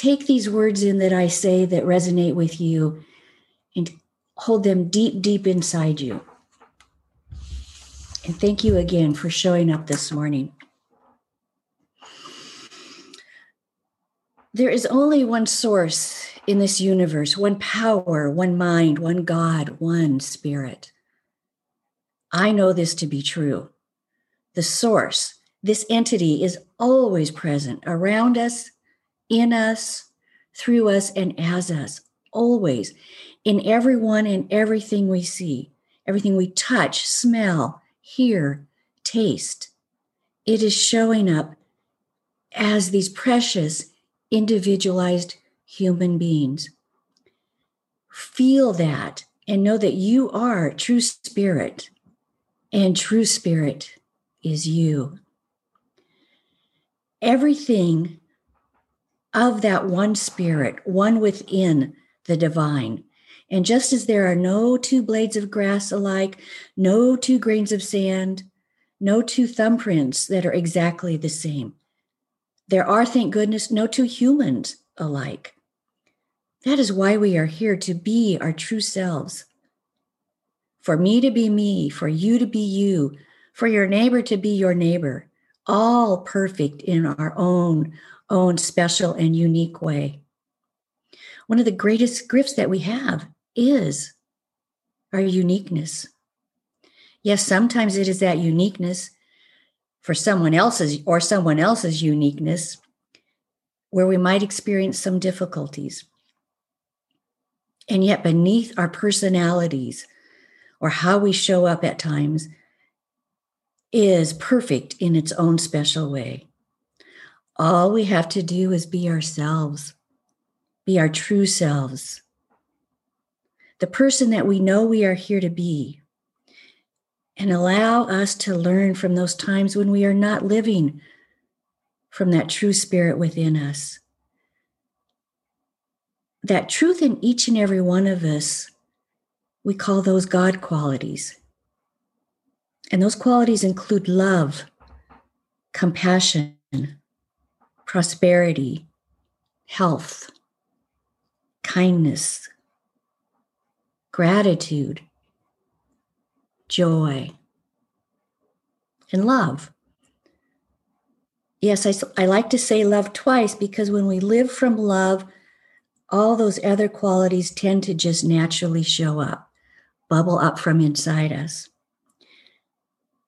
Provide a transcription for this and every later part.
take these words in that I say that resonate with you and hold them deep, deep inside you. And thank you again for showing up this morning. There is only one source in this universe, one power, one mind, one God, one spirit. I know this to be true. The source, this entity, is always present around us, in us, through us, and as us, always, in everyone and everything we see, everything we touch, smell, hear, taste. It is showing up as these precious, individualized human beings. Feel that and know that you are true spirit, and true spirit is you. Everything of that one spirit, one within the divine. And just as there are no two blades of grass alike, no two grains of sand, no two thumbprints that are exactly the same, there are, thank goodness, no two humans alike. That is why we are here to be our true selves. For me to be me, for you to be you, for your neighbor to be your neighbor, all perfect in our own own special and unique way. One of the greatest gifts that we have is our uniqueness. Yes, sometimes it is that uniqueness for someone else's or someone else's uniqueness where we might experience some difficulties. And yet, beneath our personalities or how we show up at times is perfect in its own special way. All we have to do is be ourselves, be our true selves, the person that we know we are here to be, and allow us to learn from those times when we are not living from that true spirit within us. That truth in each and every one of us, we call those God qualities. And those qualities include love, compassion, prosperity, health, kindness, gratitude, joy, and love. Yes, I, I like to say love twice because when we live from love, all those other qualities tend to just naturally show up, bubble up from inside us.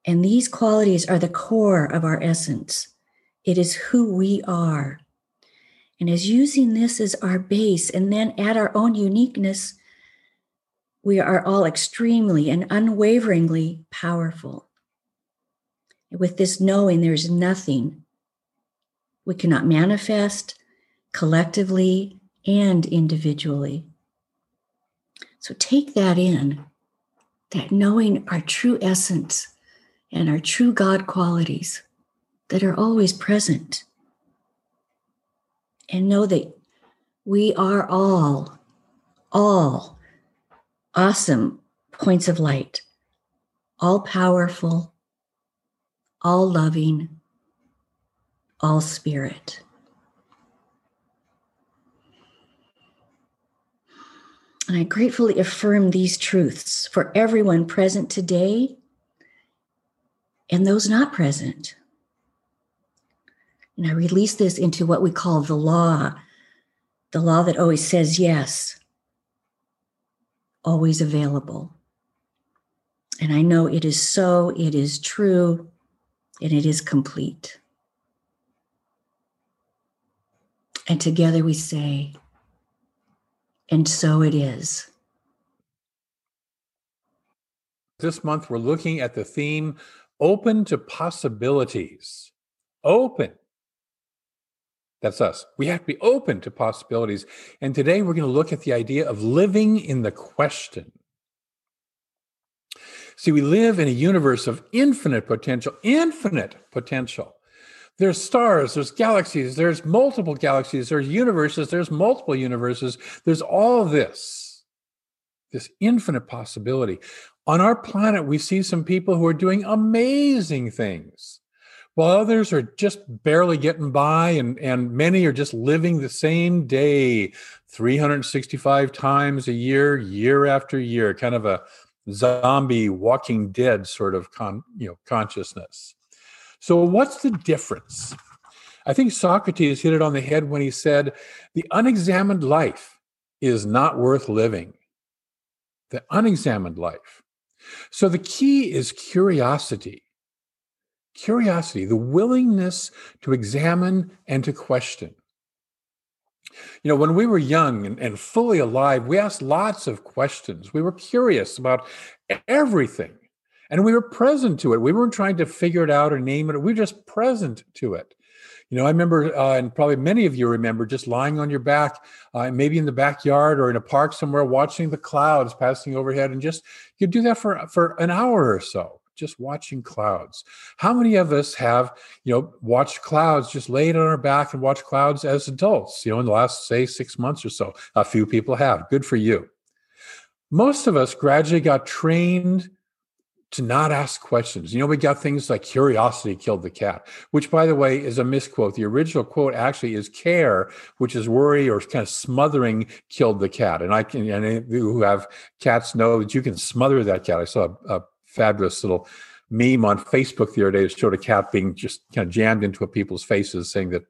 And these qualities are the core of our essence. It is who we are. And as using this as our base and then add our own uniqueness, we are all extremely and unwaveringly powerful. With this knowing, there's nothing we cannot manifest collectively and individually. So take that in, that knowing our true essence and our true God qualities that are always present. And know that we are all, all awesome points of light, all powerful, all loving, all spirit. And I gratefully affirm these truths for everyone present today and those not present. And I release this into what we call the law, the law that always says yes, always available. And I know it is so, it is true, and it is complete. And together we say, and so it is. This month, we're looking at the theme open to possibilities. Open. That's us. We have to be open to possibilities. And today, we're going to look at the idea of living in the question. See, we live in a universe of infinite potential, infinite potential there's stars, there's galaxies, there's multiple galaxies, there's universes, there's multiple universes, there's all this, this infinite possibility. On our planet, we see some people who are doing amazing things. While others are just barely getting by, and, and many are just living the same day 365 times a year, year after year, kind of a zombie walking dead sort of con, you know, consciousness. So, what's the difference? I think Socrates hit it on the head when he said, The unexamined life is not worth living. The unexamined life. So, the key is curiosity. Curiosity, the willingness to examine and to question. You know, when we were young and, and fully alive, we asked lots of questions. We were curious about everything and we were present to it. We weren't trying to figure it out or name it. We were just present to it. You know, I remember, uh, and probably many of you remember, just lying on your back, uh, maybe in the backyard or in a park somewhere, watching the clouds passing overhead, and just you do that for for an hour or so just watching clouds. How many of us have, you know, watched clouds, just laid on our back and watched clouds as adults, you know, in the last, say, six months or so? A few people have. Good for you. Most of us gradually got trained to not ask questions. You know, we got things like curiosity killed the cat, which, by the way, is a misquote. The original quote actually is care, which is worry or kind of smothering killed the cat. And I can, any of you who have cats know that you can smother that cat. I saw a, a fabulous little meme on Facebook the other day that showed a cat being just kind of jammed into people's faces, saying that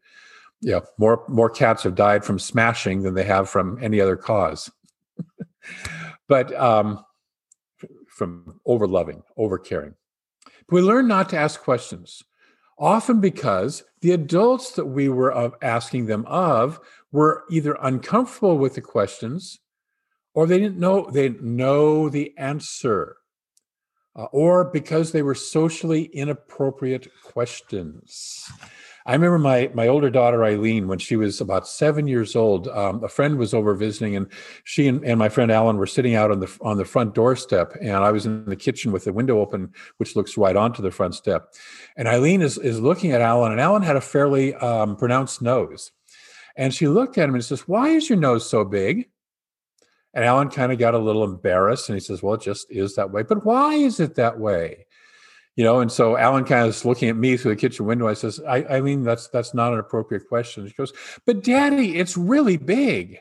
yeah, more more cats have died from smashing than they have from any other cause. but um, from over loving, over caring. We learn not to ask questions, often because the adults that we were asking them of were either uncomfortable with the questions or they didn't know they didn't know the answer uh, or because they were socially inappropriate questions. I remember my my older daughter Eileen when she was about seven years old. Um, a friend was over visiting, and she and, and, my friend Alan were sitting out on the on the front doorstep, and I was in the kitchen with the window open, which looks right onto the front step. And Eileen is is looking at Alan, and Alan had a fairly um, pronounced nose, and she looked at him and says, "Why is your nose so big?" And Alan kind of got a little embarrassed and he says, Well, it just is that way. But why is it that way? You know, and so Alan kind of is looking at me through the kitchen window. I says, I, I mean, that's that's not an appropriate question. She goes, But daddy, it's really big.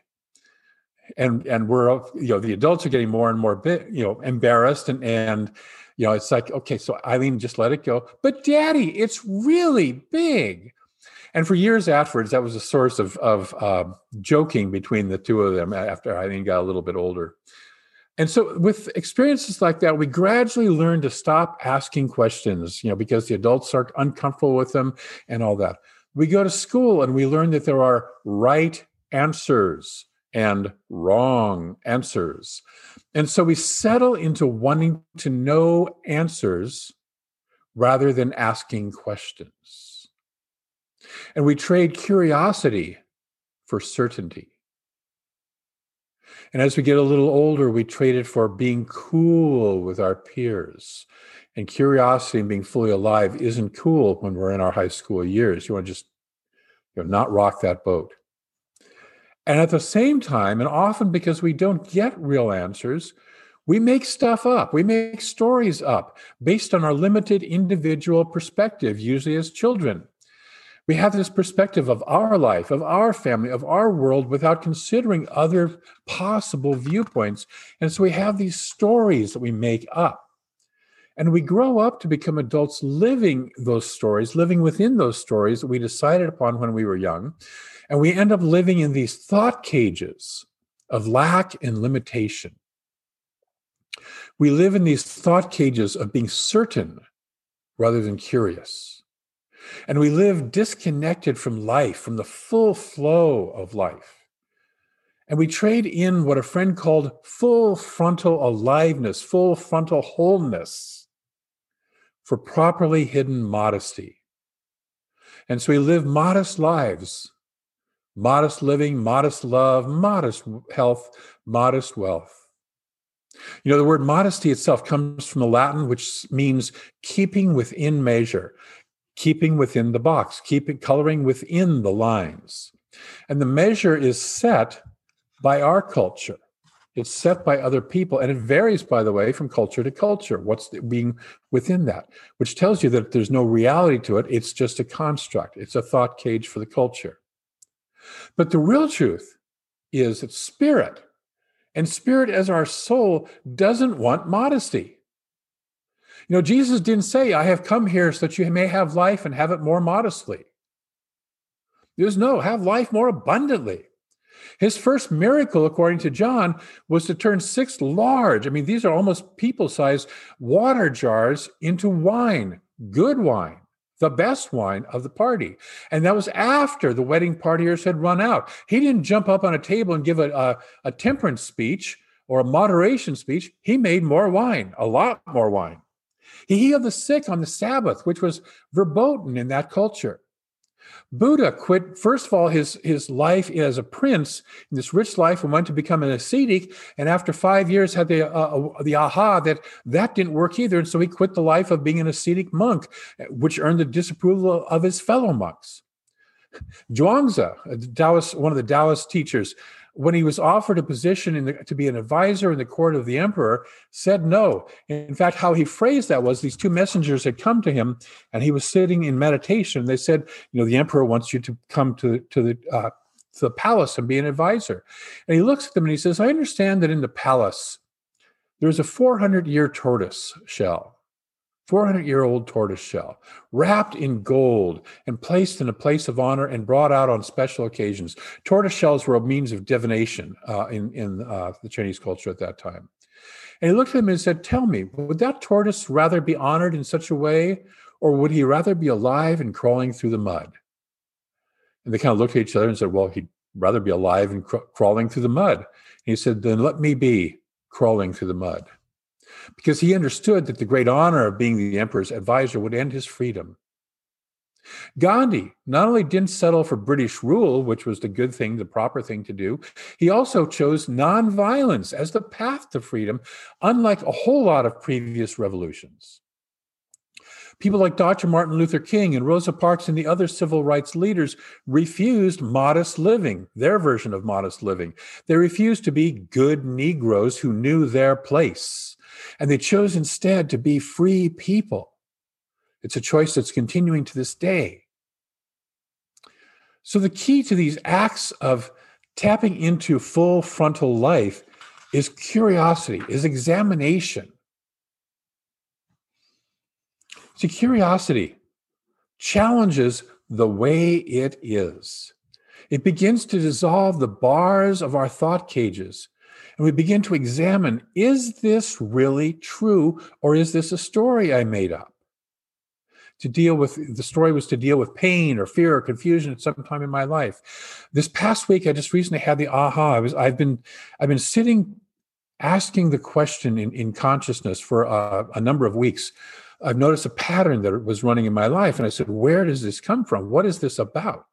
And and we're you know, the adults are getting more and more bit, you know, embarrassed and and you know, it's like, okay, so Eileen, just let it go. But daddy, it's really big. And for years afterwards, that was a source of, of uh, joking between the two of them after Eileen got a little bit older. And so, with experiences like that, we gradually learn to stop asking questions, you know, because the adults are uncomfortable with them and all that. We go to school and we learn that there are right answers and wrong answers. And so we settle into wanting to know answers rather than asking questions. And we trade curiosity for certainty. And as we get a little older, we trade it for being cool with our peers. And curiosity and being fully alive isn't cool when we're in our high school years. You want to just you know, not rock that boat. And at the same time, and often because we don't get real answers, we make stuff up. We make stories up based on our limited individual perspective, usually as children. We have this perspective of our life, of our family, of our world without considering other possible viewpoints. And so we have these stories that we make up. And we grow up to become adults living those stories, living within those stories that we decided upon when we were young. And we end up living in these thought cages of lack and limitation. We live in these thought cages of being certain rather than curious. And we live disconnected from life, from the full flow of life. And we trade in what a friend called full frontal aliveness, full frontal wholeness for properly hidden modesty. And so we live modest lives, modest living, modest love, modest health, modest wealth. You know, the word modesty itself comes from the Latin, which means keeping within measure keeping within the box, keeping coloring within the lines. And the measure is set by our culture. It's set by other people, and it varies, by the way, from culture to culture. What's being within that, which tells you that there's no reality to it. It's just a construct. It's a thought cage for the culture. But the real truth is that spirit, and spirit as our soul, doesn't want modesty. You know, Jesus didn't say, I have come here so that you may have life and have it more modestly. There's no, have life more abundantly. His first miracle, according to John, was to turn six large, I mean, these are almost people sized water jars into wine, good wine, the best wine of the party. And that was after the wedding partiers had run out. He didn't jump up on a table and give a, a, a temperance speech or a moderation speech. He made more wine, a lot more wine. He healed the sick on the Sabbath, which was verboten in that culture. Buddha quit, first of all, his, his life as a prince, in this rich life, and went to become an ascetic. And after five years, had the, uh, uh, the aha that that didn't work either. And so he quit the life of being an ascetic monk, which earned the disapproval of his fellow monks. Zhuangzi, Taoist, one of the Taoist teachers, when he was offered a position the, to be an advisor in the court of the emperor, said no. In fact, how he phrased that was these two messengers had come to him, and he was sitting in meditation. They said, "You know, the emperor wants you to come to to the uh, to the palace and be an advisor." And he looks at them and he says, "I understand that in the palace there's a 400 year tortoise shell." 400 year old tortoise shell, wrapped in gold and placed in a place of honor and brought out on special occasions. Tortoise shells were a means of divination uh, in, in uh, the Chinese culture at that time. And he looked at him and said, Tell me, would that tortoise rather be honored in such a way, or would he rather be alive and crawling through the mud? And they kind of looked at each other and said, Well, he'd rather be alive and cr- crawling through the mud. And he said, Then let me be crawling through the mud because he understood that the great honor of being the emperor's advisor would end his freedom. Gandhi not only didn't settle for British rule, which was the good thing, the proper thing to do, he also chose nonviolence as the path to freedom, unlike a whole lot of previous revolutions. People like Dr. Martin Luther King and Rosa Parks and the other civil rights leaders refused modest living, their version of modest living. They refused to be good Negroes who knew their place and they chose instead to be free people. It's a choice that's continuing to this day. So, the key to these acts of tapping into full frontal life is curiosity, is examination. See, curiosity challenges the way it is. It begins to dissolve the bars of our thought cages and we begin to examine is this really true or is this a story I made up? To deal with the story was to deal with pain or fear or confusion at some time in my life. This past week, I just recently had the aha. I was I've been I've been sitting asking the question in, in consciousness for a, a number of weeks. I've noticed a pattern that was running in my life. And I said, Where does this come from? What is this about?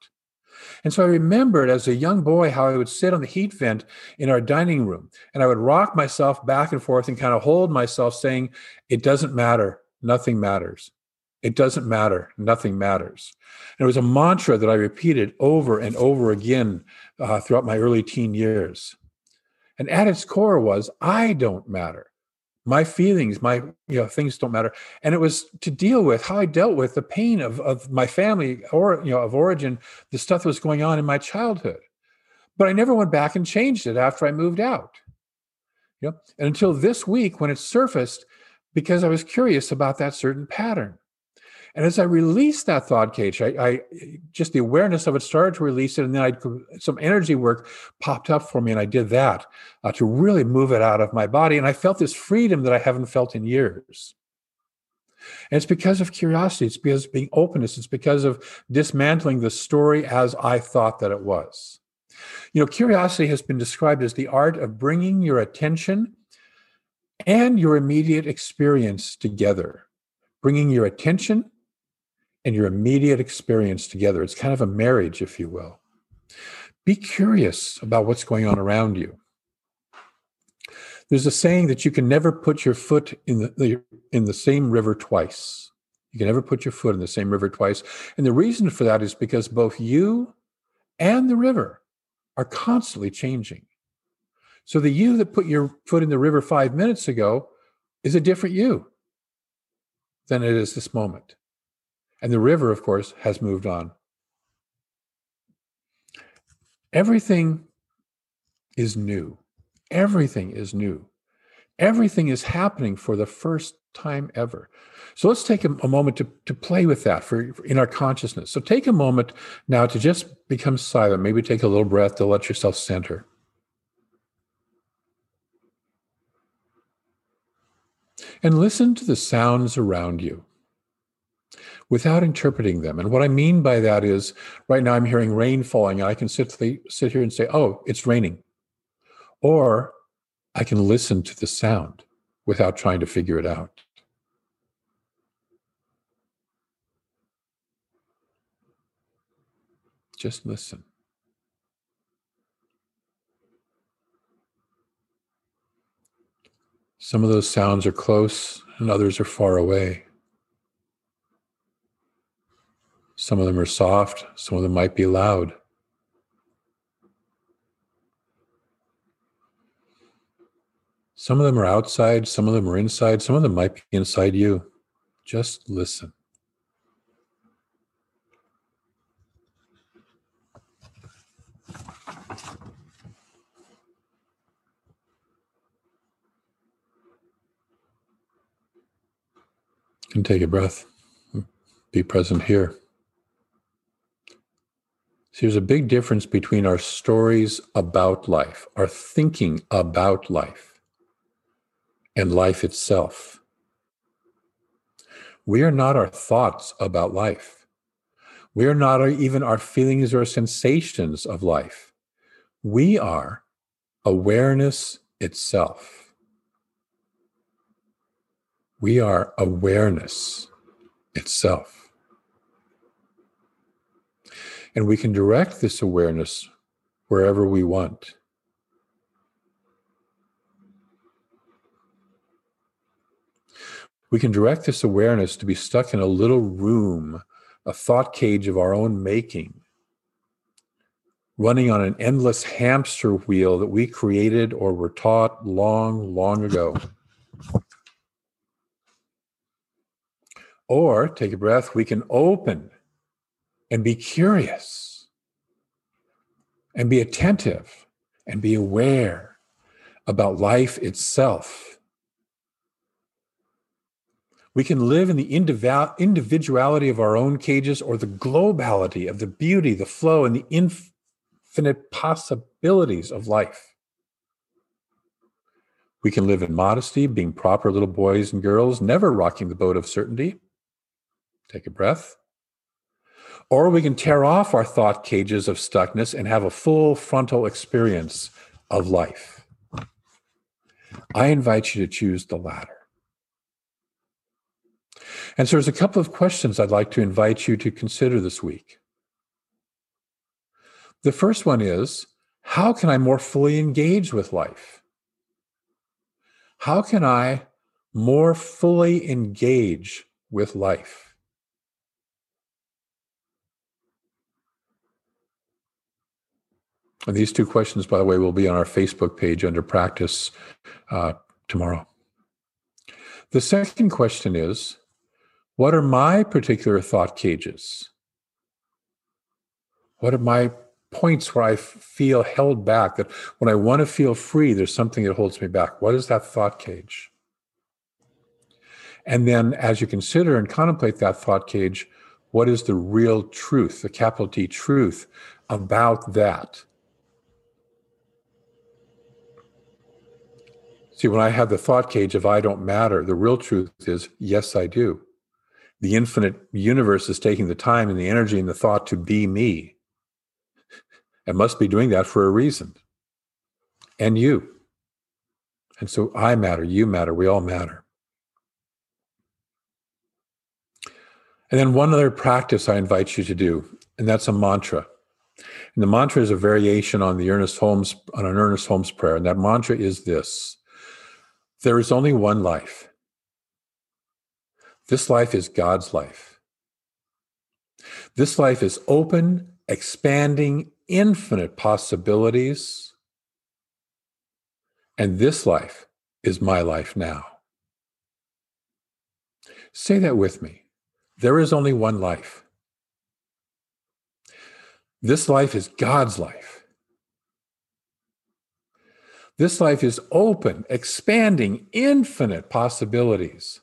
And so I remembered as a young boy how I would sit on the heat vent in our dining room and I would rock myself back and forth and kind of hold myself saying, It doesn't matter. Nothing matters. It doesn't matter. Nothing matters. And it was a mantra that I repeated over and over again uh, throughout my early teen years. And at its core was, I don't matter my feelings my you know things don't matter. And it was to deal with how i dealt with the pain of, of my family or you know of origin the stuff that was going on in my childhood. But i never went back and changed it after i moved out. You know and until this week when it surfaced because i was curious about that certain pattern and as I released that thought cage, I, I, just the awareness of it started to release it, and then I some energy work popped up for me, and I did that uh, to really move it out of my body, and I felt this freedom that I haven't felt in years. And it's because of curiosity. It's because of being openness. It's because of dismantling the story as I thought that it was. You know, curiosity has been described as the art of bringing your attention and your immediate experience together. Bringing your attention and your immediate experience together. It's kind of a marriage, if you will. Be curious about what's going on around you. There's a saying that you can never put your foot in the, in the same river twice. You can never put your foot in the same river twice. And the reason for that is because both you and the river are constantly changing. So the you that put your foot in the river five minutes ago is a different you than it is this moment. And the river, of course, has moved on. Everything is new. Everything is new. Everything is happening for the first time ever. So let's take a, a moment to, to play with that for, for, in our consciousness. So take a moment now to just become silent. Maybe take a little breath to let yourself center. And listen to the sounds around you without interpreting them. And what I mean by that is right now I'm hearing rain falling, and I can sit, sit here and say, oh, it's raining. Or I can listen to the sound without trying to figure it out. Just listen. Some of those sounds are close and others are far away. Some of them are soft, some of them might be loud. Some of them are outside, some of them are inside, some of them might be inside you. Just listen. And take a breath. Be present here. See, there's a big difference between our stories about life, our thinking about life and life itself. We are not our thoughts about life. We are not our, even our feelings or sensations of life. We are awareness itself. We are awareness itself. And we can direct this awareness wherever we want. We can direct this awareness to be stuck in a little room, a thought cage of our own making, running on an endless hamster wheel that we created or were taught long, long ago. Or take a breath, we can open and be curious and be attentive and be aware about life itself we can live in the individuality of our own cages or the globality of the beauty, the flow, and the infinite possibilities of life. We can live in modesty, being proper little boys and girls, never rocking the boat of certainty. Take a breath. Or we can tear off our thought cages of stuckness and have a full frontal experience of life. I invite you to choose the latter. And so there's a couple of questions I'd like to invite you to consider this week. The first one is how can I more fully engage with life? How can I more fully engage with life? And these two questions, by the way, will be on our Facebook page under practice uh, tomorrow. The second question is what are my particular thought cages? What are my points where I feel held back? That when I want to feel free, there's something that holds me back. What is that thought cage? And then as you consider and contemplate that thought cage, what is the real truth, the capital T truth about that? See, when I have the thought cage of I don't matter, the real truth is yes, I do the infinite universe is taking the time and the energy and the thought to be me. It must be doing that for a reason. And you. And so I matter, you matter, we all matter. And then one other practice I invite you to do, and that's a mantra. And the mantra is a variation on the Ernest Holmes on an Ernest Holmes prayer. And that mantra is this: There is only one life. This life is God's life. This life is open, expanding, infinite possibilities. And this life is my life now. Say that with me. There is only one life. This life is God's life. This life is open, expanding, infinite possibilities.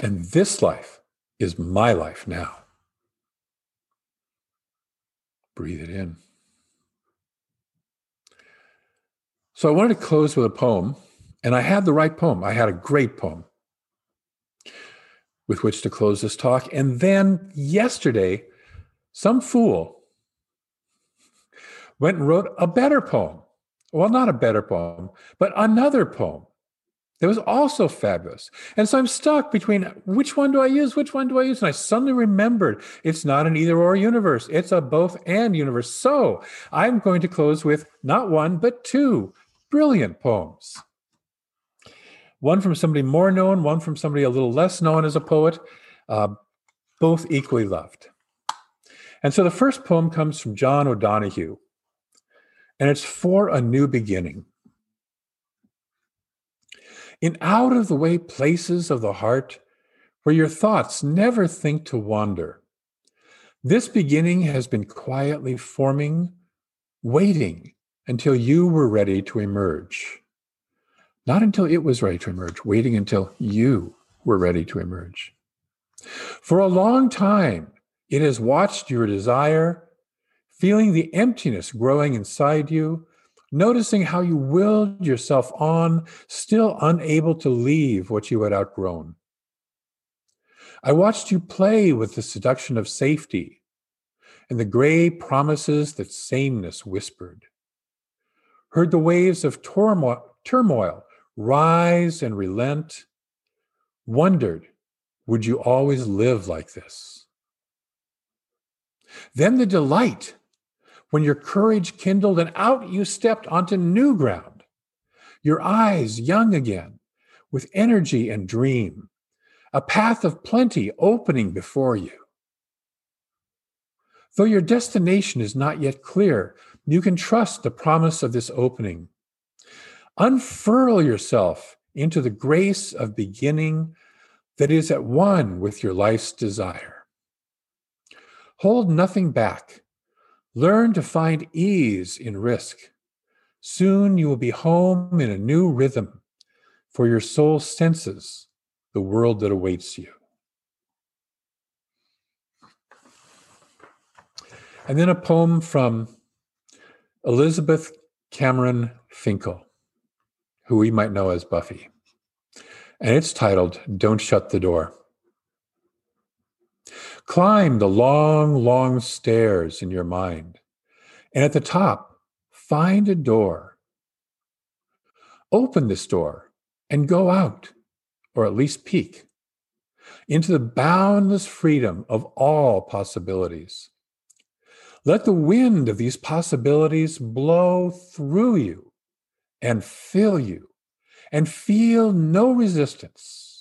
And this life is my life now. Breathe it in. So I wanted to close with a poem, and I had the right poem. I had a great poem with which to close this talk. And then yesterday, some fool went and wrote a better poem. Well, not a better poem, but another poem that was also fabulous. And so I'm stuck between which one do I use? Which one do I use? And I suddenly remembered it's not an either or universe, it's a both and universe. So I'm going to close with not one, but two brilliant poems. One from somebody more known, one from somebody a little less known as a poet, uh, both equally loved. And so the first poem comes from John O'Donohue, and it's for a new beginning in out of the way places of the heart where your thoughts never think to wander. This beginning has been quietly forming, waiting until you were ready to emerge. Not until it was ready to emerge, waiting until you were ready to emerge. For a long time, it has watched your desire, feeling the emptiness growing inside you, noticing how you willed yourself on, still unable to leave what you had outgrown. I watched you play with the seduction of safety and the gray promises that sameness whispered. Heard the waves of turmoil, turmoil rise and relent. Wondered, would you always live like this? Then the delight when your courage kindled and out you stepped onto new ground, your eyes young again, with energy and dream, a path of plenty opening before you. Though your destination is not yet clear, you can trust the promise of this opening. Unfurl yourself into the grace of beginning that is at one with your life's desire. Hold nothing back Learn to find ease in risk. Soon you will be home in a new rhythm, for your soul senses the world that awaits you. And then a poem from Elizabeth Cameron Finkel, who we might know as Buffy. And it's titled Don't Shut the Door. Climb the long, long stairs in your mind. And at the top, find a door. Open this door and go out, or at least peek, into the boundless freedom of all possibilities. Let the wind of these possibilities blow through you and fill you and feel no resistance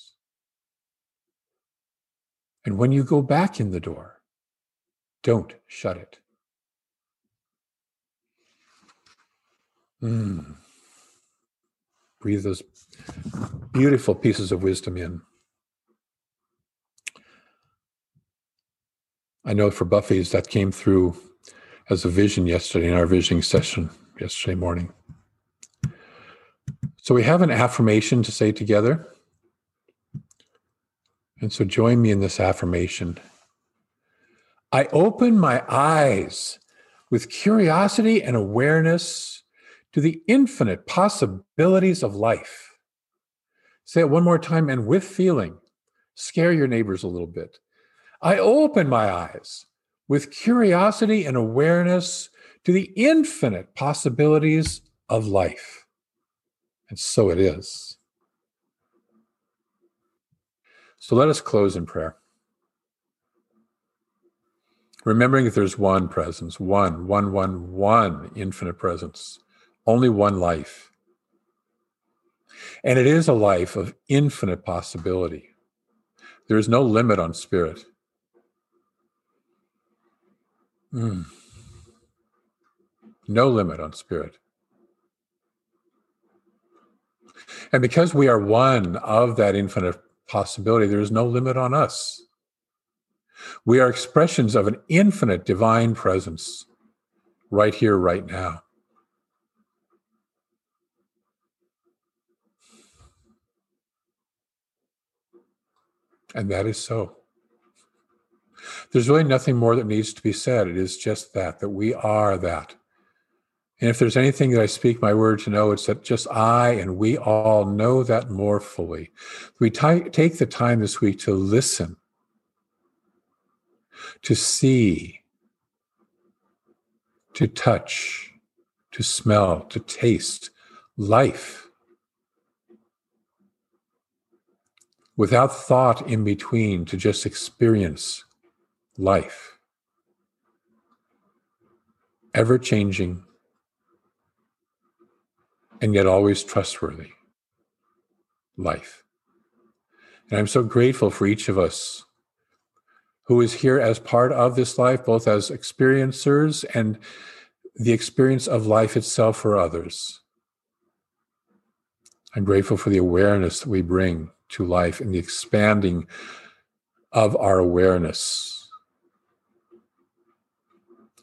and when you go back in the door, don't shut it. Mm. Breathe those beautiful pieces of wisdom in. I know for Buffy's that came through as a vision yesterday in our visioning session yesterday morning. So we have an affirmation to say together. And so join me in this affirmation. I open my eyes with curiosity and awareness to the infinite possibilities of life. Say it one more time and with feeling. Scare your neighbors a little bit. I open my eyes with curiosity and awareness to the infinite possibilities of life. And so it is. So let us close in prayer. Remembering that there's one presence, one, one, one, one infinite presence, only one life. And it is a life of infinite possibility. There is no limit on spirit. Mm. No limit on spirit. And because we are one of that infinite possibility, there is no limit on us. We are expressions of an infinite divine presence right here, right now. And that is so. There's really nothing more that needs to be said. It is just that, that we are that. And if there's anything that I speak my word to know, it's that just I and we all know that more fully. We t- take the time this week to listen, to see, to touch, to smell, to taste life without thought in between, to just experience life. Ever changing and yet always trustworthy life. And I'm so grateful for each of us who is here as part of this life, both as experiencers and the experience of life itself for others. I'm grateful for the awareness that we bring to life and the expanding of our awareness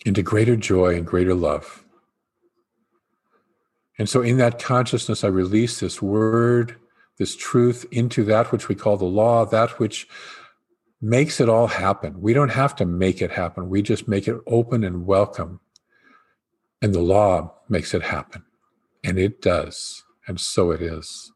into greater joy and greater love. And so, in that consciousness, I release this word, this truth into that which we call the law, that which makes it all happen. We don't have to make it happen, we just make it open and welcome. And the law makes it happen. And it does. And so it is.